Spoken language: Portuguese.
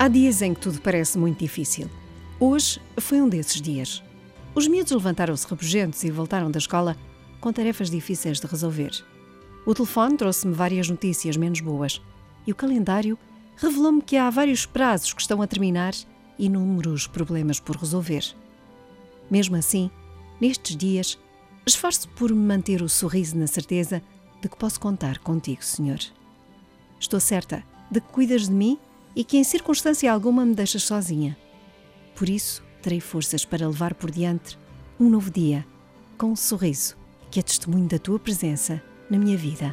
Há dias em que tudo parece muito difícil. Hoje foi um desses dias. Os miúdos levantaram-se rebugentos e voltaram da escola com tarefas difíceis de resolver. O telefone trouxe-me várias notícias menos boas e o calendário revelou-me que há vários prazos que estão a terminar e inúmeros problemas por resolver. Mesmo assim, nestes dias, esforço por me manter o sorriso na certeza de que posso contar contigo, Senhor. Estou certa de que cuidas de mim e que em circunstância alguma me deixas sozinha. Por isso, terei forças para levar por diante um novo dia, com um sorriso que é testemunho da tua presença na minha vida.